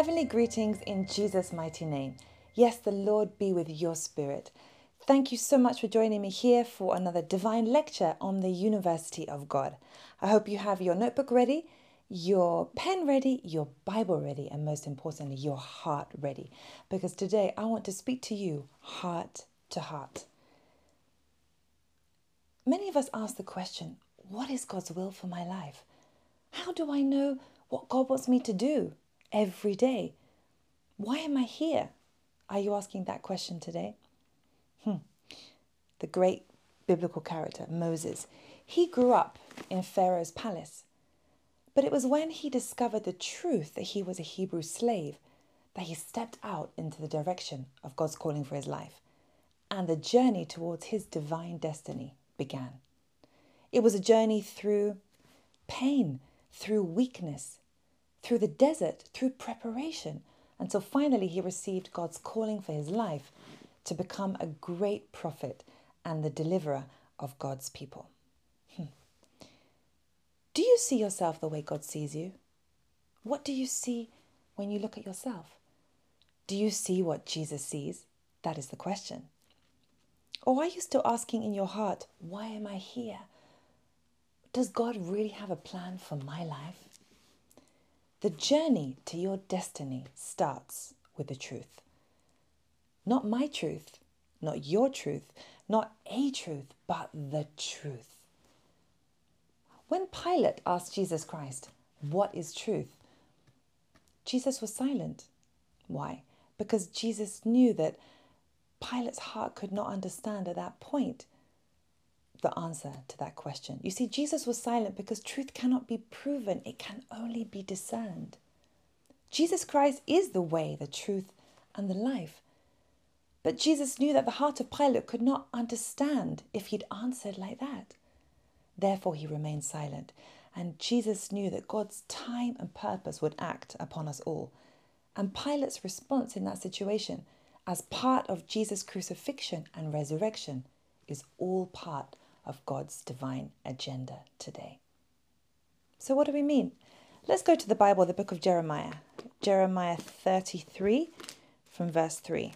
Heavenly greetings in Jesus' mighty name. Yes, the Lord be with your spirit. Thank you so much for joining me here for another divine lecture on the University of God. I hope you have your notebook ready, your pen ready, your Bible ready, and most importantly, your heart ready. Because today I want to speak to you heart to heart. Many of us ask the question what is God's will for my life? How do I know what God wants me to do every day? Why am I here? Are you asking that question today? Hmm. The great biblical character, Moses, he grew up in Pharaoh's palace. But it was when he discovered the truth that he was a Hebrew slave that he stepped out into the direction of God's calling for his life. And the journey towards his divine destiny began. It was a journey through pain, through weakness, through the desert, through preparation, until finally he received God's calling for his life to become a great prophet and the deliverer of God's people. Hmm. Do you see yourself the way God sees you? What do you see when you look at yourself? Do you see what Jesus sees? That is the question. Or are you still asking in your heart, why am I here? Does God really have a plan for my life? The journey to your destiny starts with the truth. Not my truth, not your truth, not a truth, but the truth. When Pilate asked Jesus Christ, What is truth? Jesus was silent. Why? Because Jesus knew that Pilate's heart could not understand at that point the answer to that question. You see, Jesus was silent because truth cannot be proven, it can only be discerned. Jesus Christ is the way, the truth, and the life. But Jesus knew that the heart of Pilate could not understand if he'd answered like that. Therefore, he remained silent. And Jesus knew that God's time and purpose would act upon us all. And Pilate's response in that situation, as part of Jesus' crucifixion and resurrection, is all part of God's divine agenda today. So, what do we mean? Let's go to the Bible, the book of Jeremiah, Jeremiah 33 from verse 3.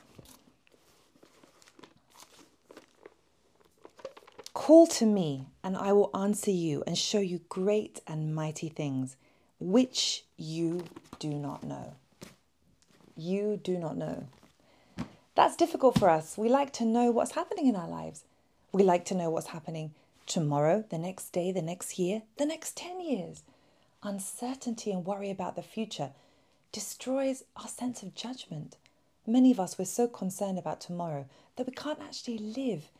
Call to me, and I will answer you and show you great and mighty things which you do not know. You do not know. That's difficult for us. We like to know what's happening in our lives. We like to know what's happening tomorrow, the next day, the next year, the next 10 years. Uncertainty and worry about the future destroys our sense of judgment. Many of us, we're so concerned about tomorrow that we can't actually live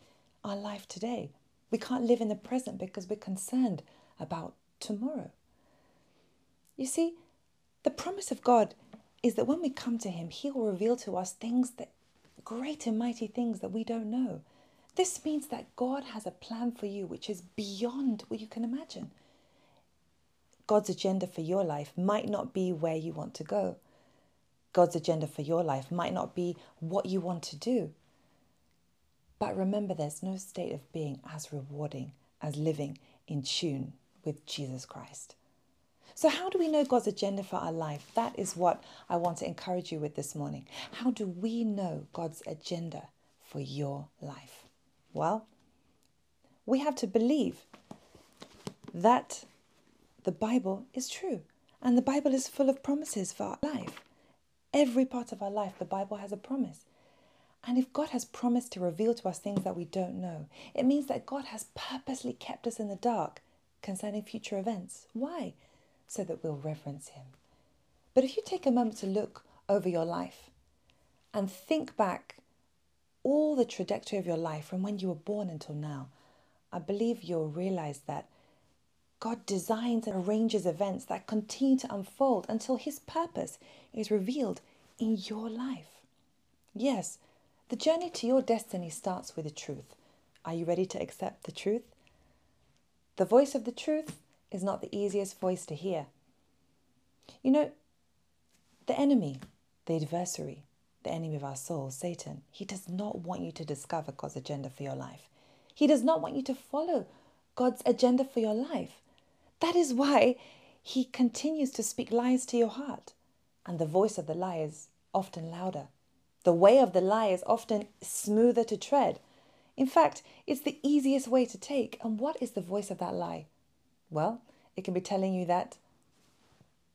our life today. We can't live in the present because we're concerned about tomorrow. You see, the promise of God is that when we come to Him, He will reveal to us things that great and mighty things that we don't know. This means that God has a plan for you which is beyond what you can imagine. God's agenda for your life might not be where you want to go. God's agenda for your life might not be what you want to do. But remember, there's no state of being as rewarding as living in tune with Jesus Christ. So, how do we know God's agenda for our life? That is what I want to encourage you with this morning. How do we know God's agenda for your life? Well, we have to believe that the Bible is true and the Bible is full of promises for our life. Every part of our life, the Bible has a promise. And if God has promised to reveal to us things that we don't know, it means that God has purposely kept us in the dark concerning future events. Why? So that we'll reverence Him. But if you take a moment to look over your life and think back all the trajectory of your life from when you were born until now, I believe you'll realize that God designs and arranges events that continue to unfold until His purpose is revealed in your life. Yes, the journey to your destiny starts with the truth. Are you ready to accept the truth? The voice of the truth is not the easiest voice to hear. You know, the enemy, the adversary, the enemy of our soul, Satan, he does not want you to discover God's agenda for your life. He does not want you to follow God's agenda for your life. That is why he continues to speak lies to your heart. and the voice of the lie is often louder. The way of the lie is often smoother to tread. In fact, it's the easiest way to take. And what is the voice of that lie? Well, it can be telling you that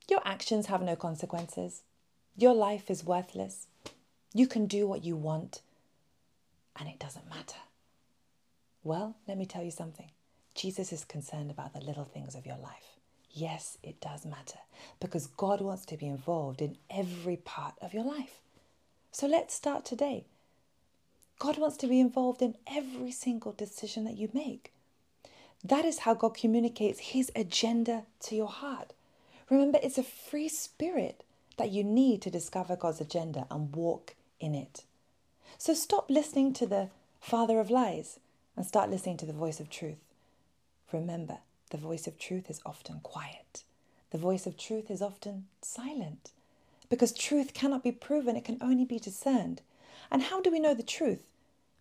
your actions have no consequences, your life is worthless, you can do what you want, and it doesn't matter. Well, let me tell you something. Jesus is concerned about the little things of your life. Yes, it does matter because God wants to be involved in every part of your life. So let's start today. God wants to be involved in every single decision that you make. That is how God communicates His agenda to your heart. Remember, it's a free spirit that you need to discover God's agenda and walk in it. So stop listening to the father of lies and start listening to the voice of truth. Remember, the voice of truth is often quiet. The voice of truth is often silent because truth cannot be proven, it can only be discerned. And how do we know the truth?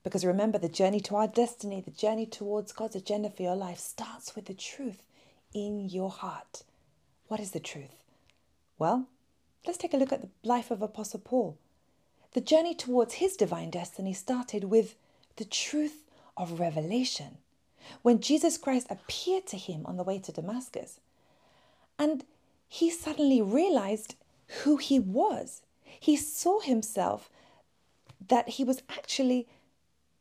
Because remember, the journey to our destiny, the journey towards God's agenda for your life starts with the truth in your heart. What is the truth? Well, let's take a look at the life of Apostle Paul. The journey towards his divine destiny started with the truth of revelation when Jesus Christ appeared to him on the way to Damascus. And he suddenly realized who he was. He saw himself that he was actually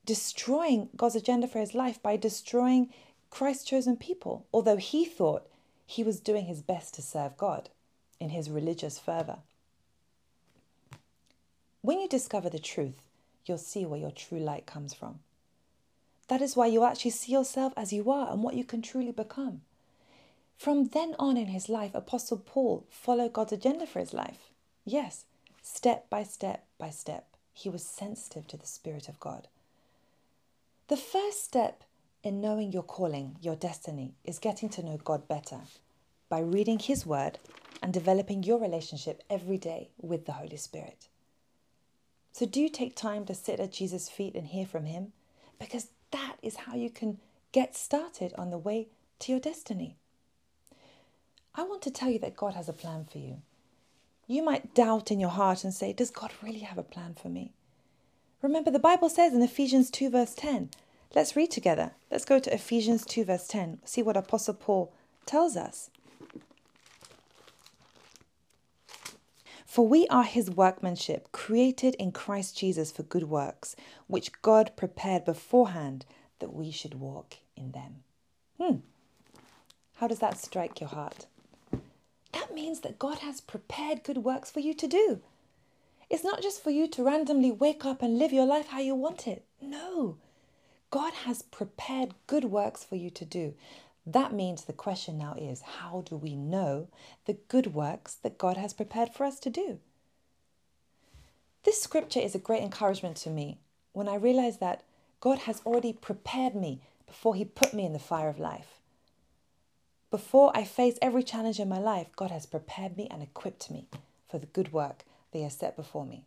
destroying God's agenda for his life by destroying Christ's chosen people, although he thought he was doing his best to serve God in his religious fervor. When you discover the truth, you'll see where your true light comes from. That is why you actually see yourself as you are and what you can truly become. From then on in his life, Apostle Paul followed God's agenda for his life. Yes, step by step by step, he was sensitive to the Spirit of God. The first step in knowing your calling, your destiny, is getting to know God better by reading His Word and developing your relationship every day with the Holy Spirit. So, do take time to sit at Jesus' feet and hear from Him? Because that is how you can get started on the way to your destiny. I want to tell you that God has a plan for you. You might doubt in your heart and say, Does God really have a plan for me? Remember, the Bible says in Ephesians 2, verse 10. Let's read together. Let's go to Ephesians 2, verse 10. See what Apostle Paul tells us. For we are his workmanship, created in Christ Jesus for good works, which God prepared beforehand that we should walk in them. Hmm. How does that strike your heart? That means that God has prepared good works for you to do. It's not just for you to randomly wake up and live your life how you want it. No. God has prepared good works for you to do. That means the question now is how do we know the good works that God has prepared for us to do? This scripture is a great encouragement to me when I realize that God has already prepared me before He put me in the fire of life. Before I face every challenge in my life, God has prepared me and equipped me for the good work that He has set before me.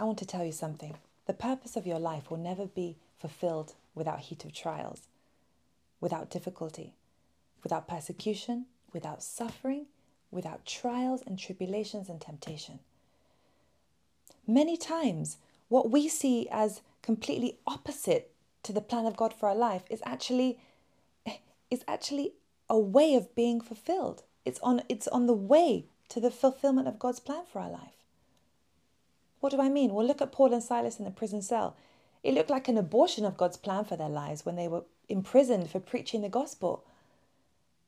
I want to tell you something. The purpose of your life will never be fulfilled without heat of trials without difficulty, without persecution, without suffering, without trials and tribulations and temptation. Many times, what we see as completely opposite to the plan of God for our life is actually is actually a way of being fulfilled. It's on it's on the way to the fulfillment of God's plan for our life. What do I mean? Well, look at Paul and Silas in the prison cell. It looked like an abortion of God's plan for their lives when they were imprisoned for preaching the gospel.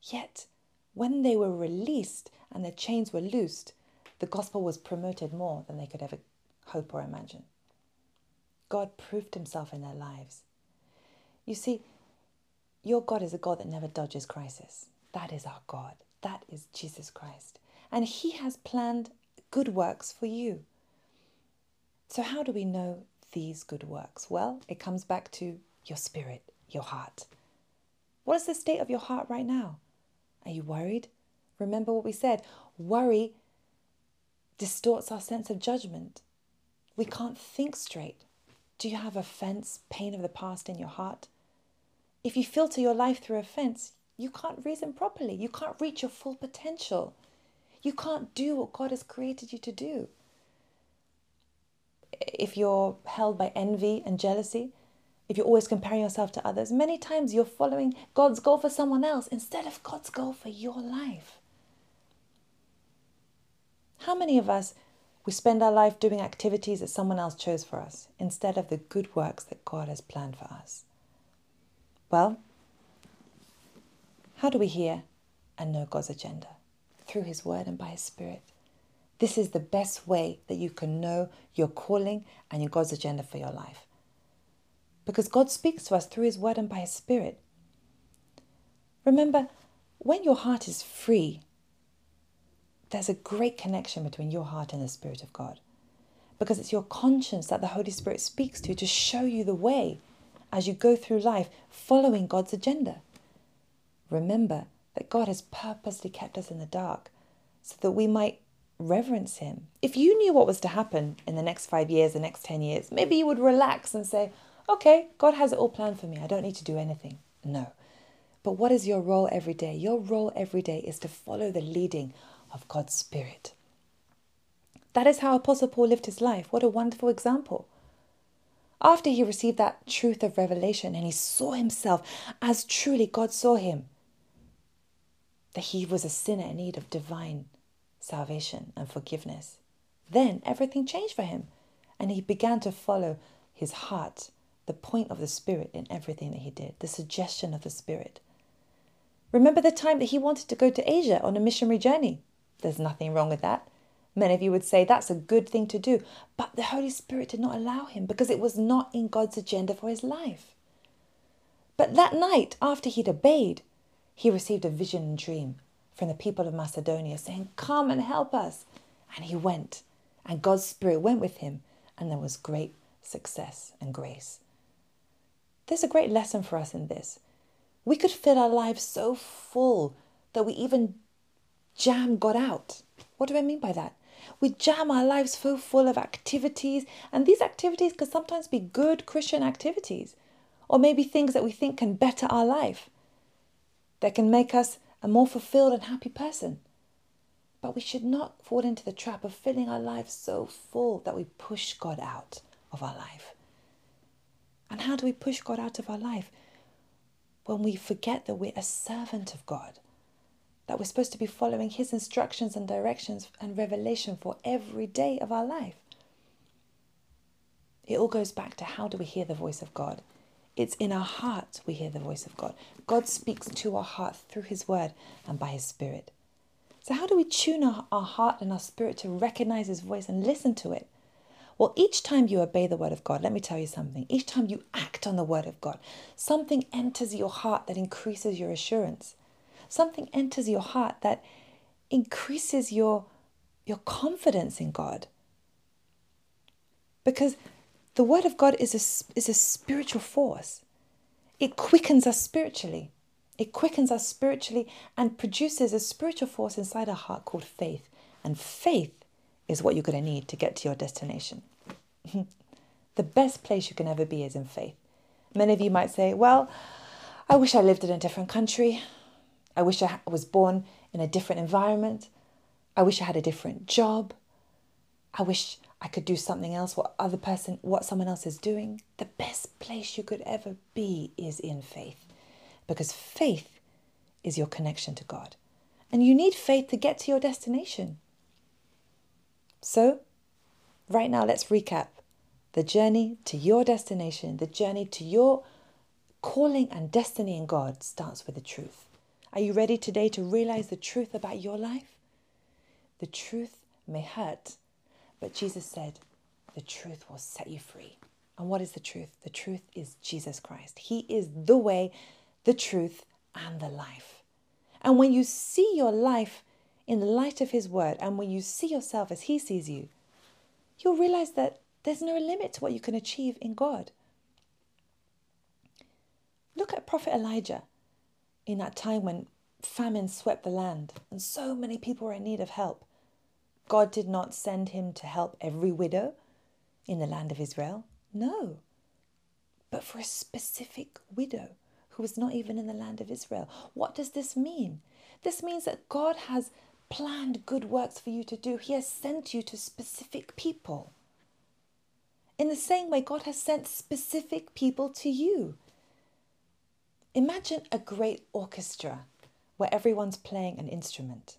Yet, when they were released and their chains were loosed, the gospel was promoted more than they could ever hope or imagine. God proved himself in their lives. You see, your God is a God that never dodges crisis. That is our God. That is Jesus Christ. And he has planned good works for you. So, how do we know these good works? Well, it comes back to your spirit, your heart. What is the state of your heart right now? Are you worried? Remember what we said worry distorts our sense of judgment. We can't think straight. Do you have offense, pain of the past in your heart? If you filter your life through offense, you can't reason properly. You can't reach your full potential. You can't do what God has created you to do. If you're held by envy and jealousy, if you're always comparing yourself to others, many times you're following God's goal for someone else instead of God's goal for your life. How many of us we spend our life doing activities that someone else chose for us instead of the good works that God has planned for us? Well, how do we hear and know God's agenda? Through His Word and by His Spirit. This is the best way that you can know your calling and your God's agenda for your life. Because God speaks to us through His Word and by His Spirit. Remember, when your heart is free, there's a great connection between your heart and the Spirit of God. Because it's your conscience that the Holy Spirit speaks to to show you the way as you go through life following God's agenda. Remember that God has purposely kept us in the dark so that we might reverence Him. If you knew what was to happen in the next five years, the next 10 years, maybe you would relax and say, okay, God has it all planned for me. I don't need to do anything. No. But what is your role every day? Your role every day is to follow the leading of God's Spirit. That is how Apostle Paul lived his life. What a wonderful example. After he received that truth of revelation and he saw himself as truly God saw him, that he was a sinner in need of divine salvation and forgiveness. Then everything changed for him, and he began to follow his heart, the point of the Spirit in everything that he did, the suggestion of the Spirit. Remember the time that he wanted to go to Asia on a missionary journey? There's nothing wrong with that. Many of you would say that's a good thing to do, but the Holy Spirit did not allow him because it was not in God's agenda for his life. But that night, after he'd obeyed, he received a vision and dream from the people of Macedonia saying, Come and help us. And he went, and God's Spirit went with him, and there was great success and grace. There's a great lesson for us in this. We could fill our lives so full that we even jam God out. What do I mean by that? We jam our lives so full of activities, and these activities could sometimes be good Christian activities, or maybe things that we think can better our life that can make us a more fulfilled and happy person. But we should not fall into the trap of filling our lives so full that we push God out of our life. And how do we push God out of our life? When we forget that we're a servant of God, that we're supposed to be following His instructions and directions and revelation for every day of our life. It all goes back to how do we hear the voice of God? It's in our heart we hear the voice of God. God speaks to our heart through His Word and by His Spirit. So, how do we tune our, our heart and our spirit to recognize His voice and listen to it? Well, each time you obey the Word of God, let me tell you something. Each time you act on the Word of God, something enters your heart that increases your assurance. Something enters your heart that increases your, your confidence in God. Because the Word of God is a, is a spiritual force. It quickens us spiritually. It quickens us spiritually and produces a spiritual force inside our heart called faith. And faith is what you're going to need to get to your destination. the best place you can ever be is in faith. Many of you might say, Well, I wish I lived in a different country. I wish I was born in a different environment. I wish I had a different job. I wish I could do something else what other person what someone else is doing. The best place you could ever be is in faith. Because faith is your connection to God. And you need faith to get to your destination. So, right now let's recap. The journey to your destination, the journey to your calling and destiny in God starts with the truth. Are you ready today to realize the truth about your life? The truth may hurt, but Jesus said, the truth will set you free. And what is the truth? The truth is Jesus Christ. He is the way, the truth, and the life. And when you see your life in the light of His word, and when you see yourself as He sees you, you'll realize that there's no limit to what you can achieve in God. Look at Prophet Elijah in that time when famine swept the land and so many people were in need of help. God did not send him to help every widow in the land of Israel. No. But for a specific widow who was not even in the land of Israel. What does this mean? This means that God has planned good works for you to do. He has sent you to specific people. In the same way, God has sent specific people to you. Imagine a great orchestra where everyone's playing an instrument.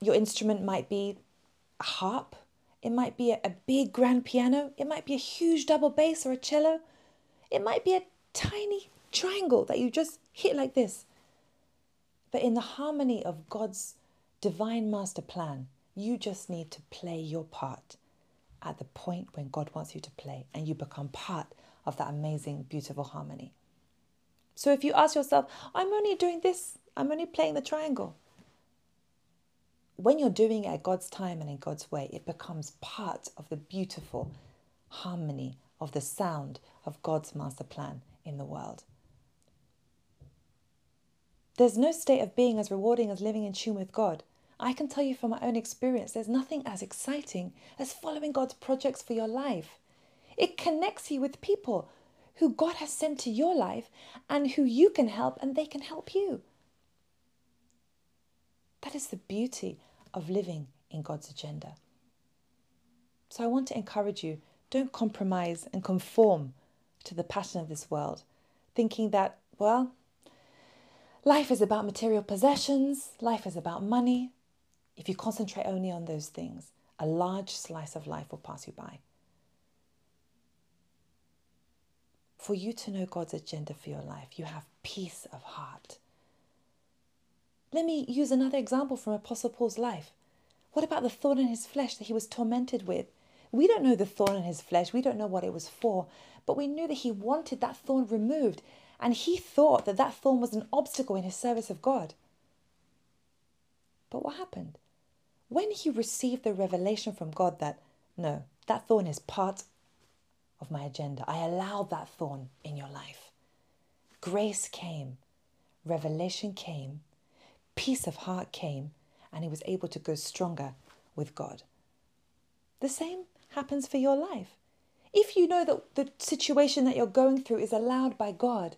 Your instrument might be a harp, it might be a, big grand piano, it might be a huge double bass or a cello, it might be a tiny triangle that you just hit like this. But in the harmony of God's divine master plan, you just need to play your part at the point when God wants you to play, and you become part of that amazing, beautiful harmony. So if you ask yourself, I'm only doing this, I'm only playing the triangle. When you're doing it at God's time and in God's way, it becomes part of the beautiful harmony of the sound of God's master plan in the world. There's no state of being as rewarding as living in tune with God. I can tell you from my own experience, there's nothing as exciting as following God's projects for your life. It connects you with people who God has sent to your life and who you can help and they can help you. That is the beauty of living in God's agenda. So I want to encourage you don't compromise and conform to the pattern of this world, thinking that, well, life is about material possessions, life is about money. If you concentrate only on those things, a large slice of life will pass you by. For you to know God's agenda for your life, you have peace of heart. Let me use another example from Apostle Paul's life. What about the thorn in his flesh that he was tormented with? We don't know the thorn in his flesh, we don't know what it was for, but we knew that he wanted that thorn removed, and he thought that that thorn was an obstacle in his service of God. But what happened? When he received the revelation from God that, no, that thorn is part of my agenda. I allowed that thorn in your life. Grace came, revelation came, peace of heart came, and he was able to go stronger with God. The same happens for your life. If you know that the situation that you're going through is allowed by God,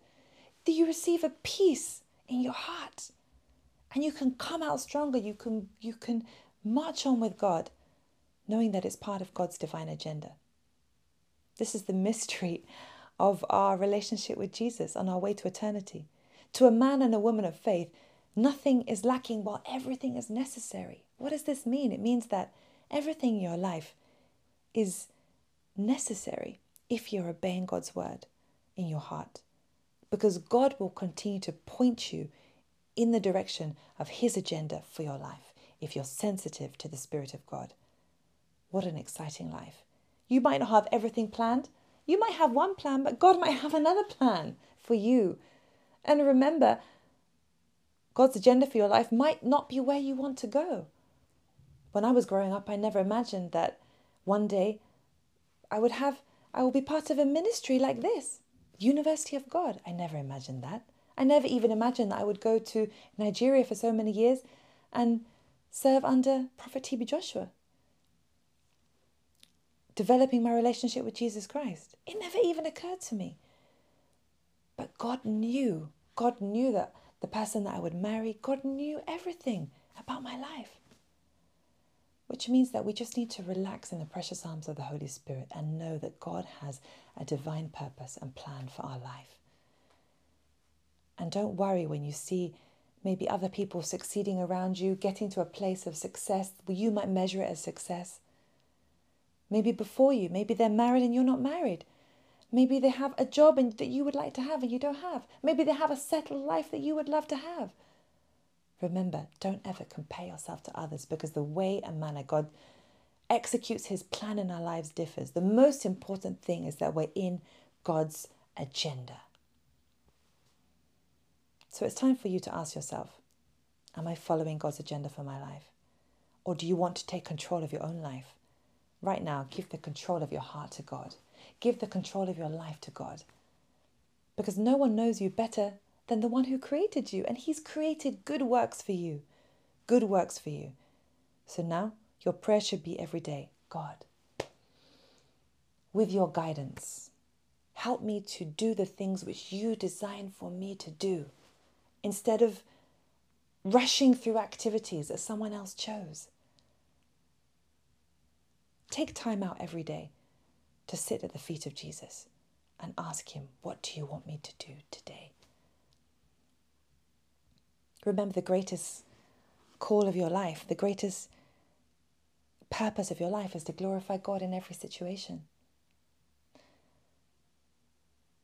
do you receive a peace in your heart? And you can come out stronger. You can you can march on with God, knowing that it's part of God's divine agenda. This is the mystery of our relationship with Jesus on our way to eternity. To a man and a woman of faith, nothing is lacking while everything is necessary. What does this mean? It means that everything in your life is necessary if you're obeying God's word in your heart. Because God will continue to point you in the direction of His agenda for your life if you're sensitive to the Spirit of God. What an exciting life! You might not have everything planned. You might have one plan, but God might have another plan for you. And remember, God's agenda for your life might not be where you want to go. When I was growing up, I never imagined that one day I would have, I will be part of a ministry like this University of God. I never imagined that. I never even imagined that I would go to Nigeria for so many years and serve under Prophet TB Joshua developing my relationship with Jesus Christ. It never even occurred to me. But God knew. God knew that the person that I would marry, God knew everything about my life. Which means that we just need to relax in the precious arms of the Holy Spirit and know that God has a divine purpose and plan for our life. And don't worry when you see maybe other people succeeding around you, getting to a place of success where you might measure it as success maybe before you. Maybe they're married and you're not married. Maybe they have a job and, that you would like to have and you don't have. Maybe they have a settled life that you would love to have. Remember, don't ever compare yourself to others because the way and manner God executes his plan in our lives differs. The most important thing is that we're in God's agenda. So it's time for you to ask yourself Am I following God's agenda for my life? Or do you want to take control of your own life? Right now, give the control of your heart to God. Give the control of your life to God. Because no one knows you better than the one who created you, and He's created good works for you. Good works for you. So now, your prayer should be every day God, with your guidance, help me to do the things which you designed for me to do. Instead of rushing through activities that someone else chose. Take time out every day to sit at the feet of Jesus and ask Him, What do you want me to do today? Remember the greatest call of your life, the greatest purpose of your life is to glorify God in every situation.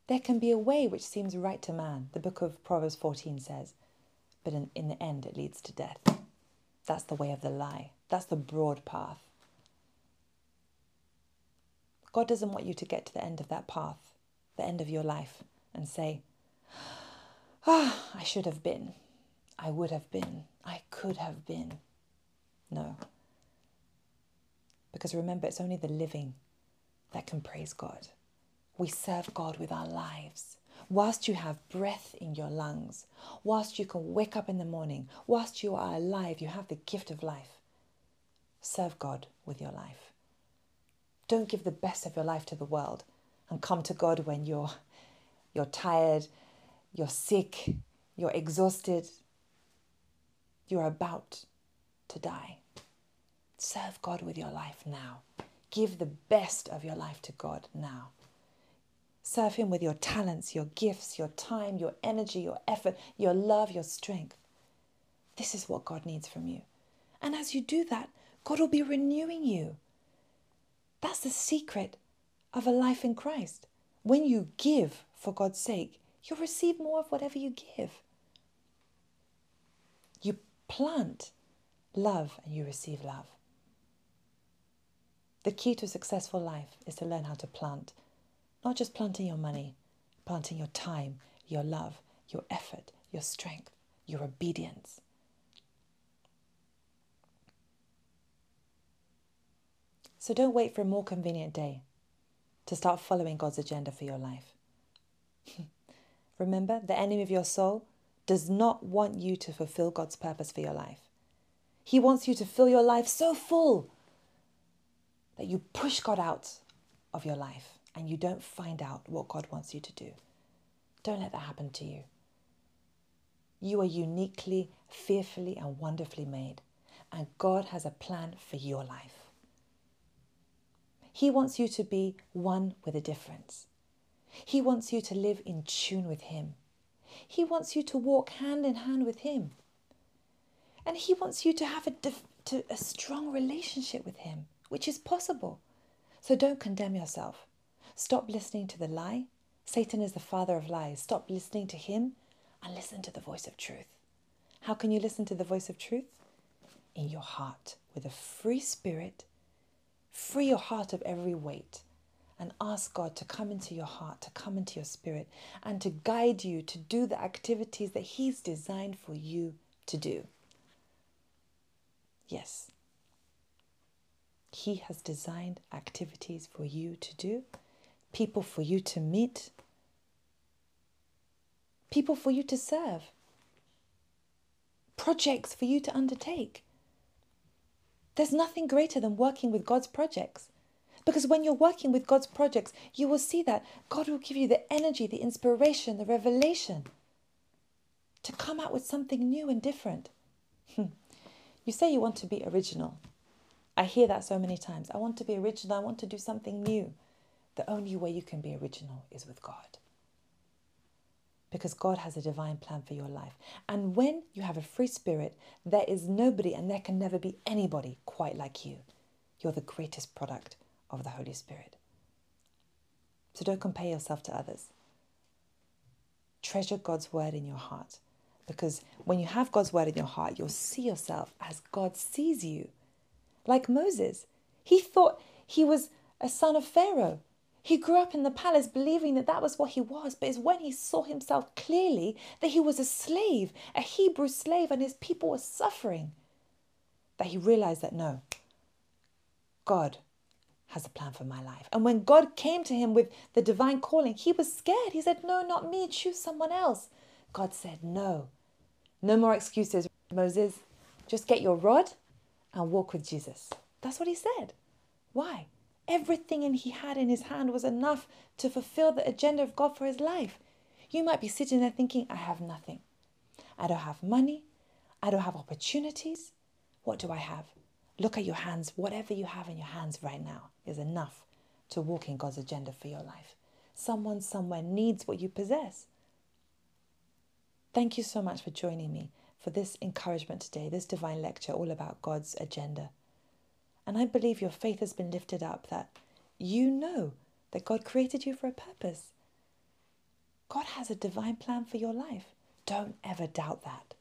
There can be a way which seems right to man, the book of Proverbs 14 says, but in, in the end it leads to death. That's the way of the lie, that's the broad path. God doesn't want you to get to the end of that path, the end of your life, and say, Ah, oh, I should have been. I would have been. I could have been. No. Because remember, it's only the living that can praise God. We serve God with our lives. Whilst you have breath in your lungs, whilst you can wake up in the morning, whilst you are alive, you have the gift of life. Serve God with your life. Don't give the best of your life to the world and come to God when you're you're tired, you're sick, you're exhausted, you're about to die. Serve God with your life now. Give the best of your life to God now. Serve Him with your talents, your gifts, your time, your energy, your effort, your love, your strength. This is what God needs from you. And as you do that, God will be renewing you. That's the secret of a life in Christ. When you give for God's sake, you'll receive more of whatever you give. Plant love and you receive love. The key to a successful life is to learn how to plant, not just planting your money, planting your time, your love, your effort, your strength, your obedience. So don't wait for a more convenient day to start following God's agenda for your life. Remember, the enemy of your soul does not want you to fulfill God's purpose for your life. He wants you to fill your life so full that you push God out of your life and you don't find out what God wants you to do. Don't let that happen to you. You are uniquely, fearfully, and wonderfully made, and God has a plan for your life. He wants you to be one with a difference. He wants you to live in tune with Him. He wants you to walk hand in hand with Him. And He wants you to have a, to, a strong relationship with Him, which is possible. So don't condemn yourself. Stop listening to the lie. Satan is the father of lies. Stop listening to him and listen to the voice of truth. How can you listen to the voice of truth? In your heart, with a free spirit Free your heart of every weight and ask God to come into your heart, to come into your spirit, and to guide you to do the activities that He's designed for you to do. Yes, He has designed activities for you to do, people for you to meet, people for you to serve, projects for you to undertake. There's nothing greater than working with God's projects. Because when you're working with God's projects, you will see that God will give you the energy, the inspiration, the revelation to come out with something new and different. Hmm. you say you want to be original. I hear that so many times. I want to be original. I want to do something new. The only way you can be original is with God because God has a divine plan for your life. And when you have a free spirit, there is nobody and there can never be anybody quite like you. You're the greatest product of the Holy Spirit. So don't compare yourself to others. Treasure God's word in your heart because when you have God's word in your heart, you'll see yourself as God sees you. Like Moses, he thought he was a son of Pharaoh. He grew up in the palace believing that that was what he was, but it's when he saw himself clearly that he was a slave, a Hebrew slave, and his people were suffering, that he realized that no, God has a plan for my life. And when God came to him with the divine calling, he was scared. He said, No, not me, choose someone else. God said, No, no more excuses, Moses. Just get your rod and walk with Jesus. That's what he said. Why? Everything in he had in his hand was enough to fulfill the agenda of God for his life. You might be sitting there thinking, I have nothing. I don't have money. I don't have opportunities. What do I have? Look at your hands. Whatever you have in your hands right now is enough to walk in God's agenda for your life. Someone somewhere needs what you possess. Thank you so much for joining me for this encouragement today, this divine lecture all about God's agenda. And I believe your faith has been lifted up that you know that God created you for a purpose. God has a divine plan for your life. Don't ever doubt that.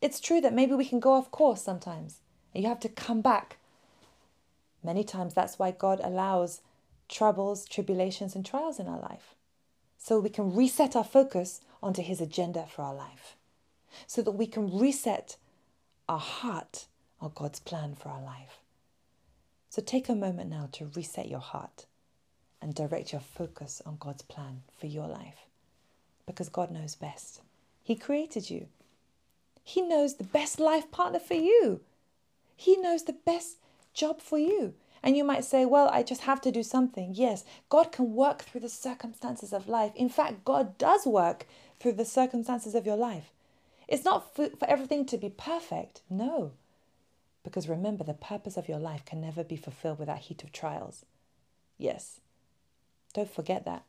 It's true that maybe we can go off course sometimes and you have to come back. Many times that's why God allows troubles, tribulations, and trials in our life. So we can reset our focus onto His agenda for our life. So that we can reset our heart on God's plan for our life. So take a moment now to reset your heart and direct your focus on God's plan for your life. Because God knows best. He created you, He knows the best life partner for you. He knows the best job for you. And you might say, well, I just have to do something. Yes, God can work through the circumstances of life. In fact, God does work through the circumstances of your life. It's not for, for everything to be perfect. No. Because remember, the purpose of your life can never be fulfilled without heat of trials. Yes. Don't forget that.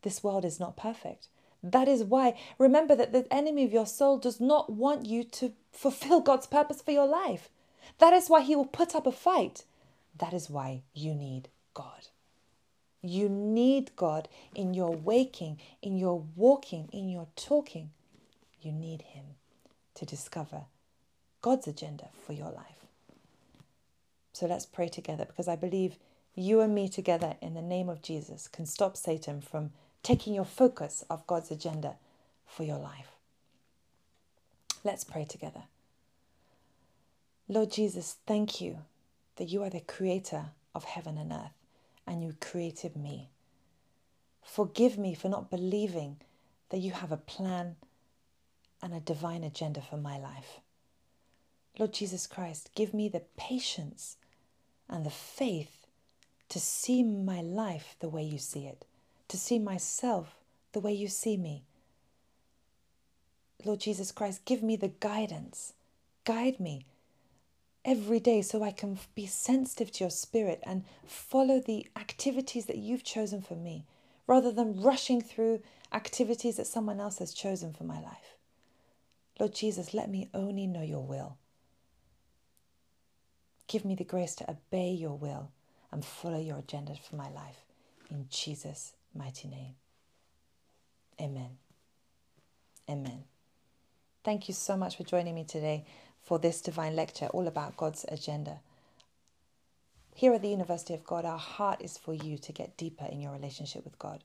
This world is not perfect. That is why, remember that the enemy of your soul does not want you to fulfill God's purpose for your life. That is why he will put up a fight. That is why you need God. You need God in your waking, in your walking, in your talking. You need Him to discover God's agenda for your life. So let's pray together because I believe you and me together in the name of Jesus can stop Satan from taking your focus of God's agenda for your life. Let's pray together. Lord Jesus, thank you that you are the creator of heaven and earth and you created me. Forgive me for not believing that you have a plan and a divine agenda for my life. Lord Jesus Christ, give me the patience and the faith to see my life the way you see it, to see myself the way you see me. Lord Jesus Christ, give me the guidance. Guide me every day so I can be sensitive to your spirit and follow the activities that you've chosen for me rather than rushing through activities that someone else has chosen for my life. Lord Jesus, let me only know your will. Give me the grace to obey your will and follow your agenda for my life. In Jesus' mighty name. Amen. Amen. Thank you so much for joining me today for this divine lecture all about God's agenda. Here at the University of God, our heart is for you to get deeper in your relationship with God.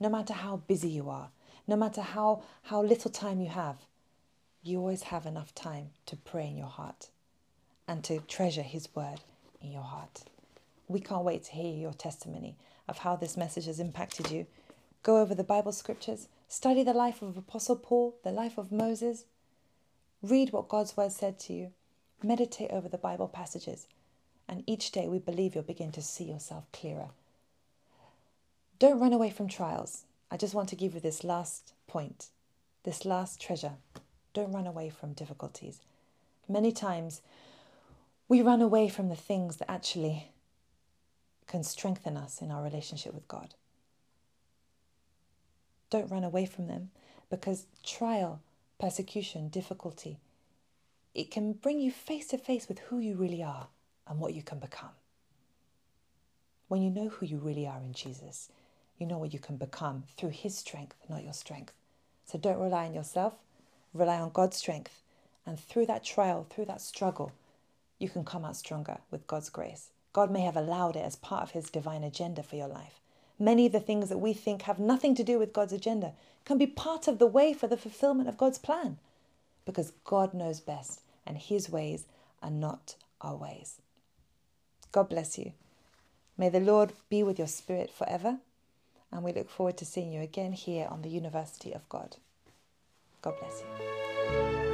No matter how busy you are, no matter how, how little time you have, you always have enough time to pray in your heart and to treasure His word in your heart. We can't wait to hear your testimony of how this message has impacted you. Go over the Bible scriptures, study the life of Apostle Paul, the life of Moses, Read what God's word said to you. Meditate over the Bible passages. And each day we believe you'll begin to see yourself clearer. Don't run away from trials. I just want to give you this last point, this last treasure. Don't run away from difficulties. Many times we run away from the things that actually can strengthen us in our relationship with God. Don't run away from them because trial persecution, difficulty, it can bring you face to face with who you really are and what you can become. When you know who you really are in Jesus, you know what you can become through His strength, not your strength. So don't rely on yourself, rely on God's strength. And through that trial, through that struggle, you can come out stronger with God's grace. God may have allowed it as part of His divine agenda for your life. Many of the things that we think have nothing to do with God's agenda can be part of the way for the fulfillment of God's plan because God knows best and His ways are not our ways. God bless you. May the Lord be with your spirit forever. And we look forward to seeing you again here on the University of God. God bless you.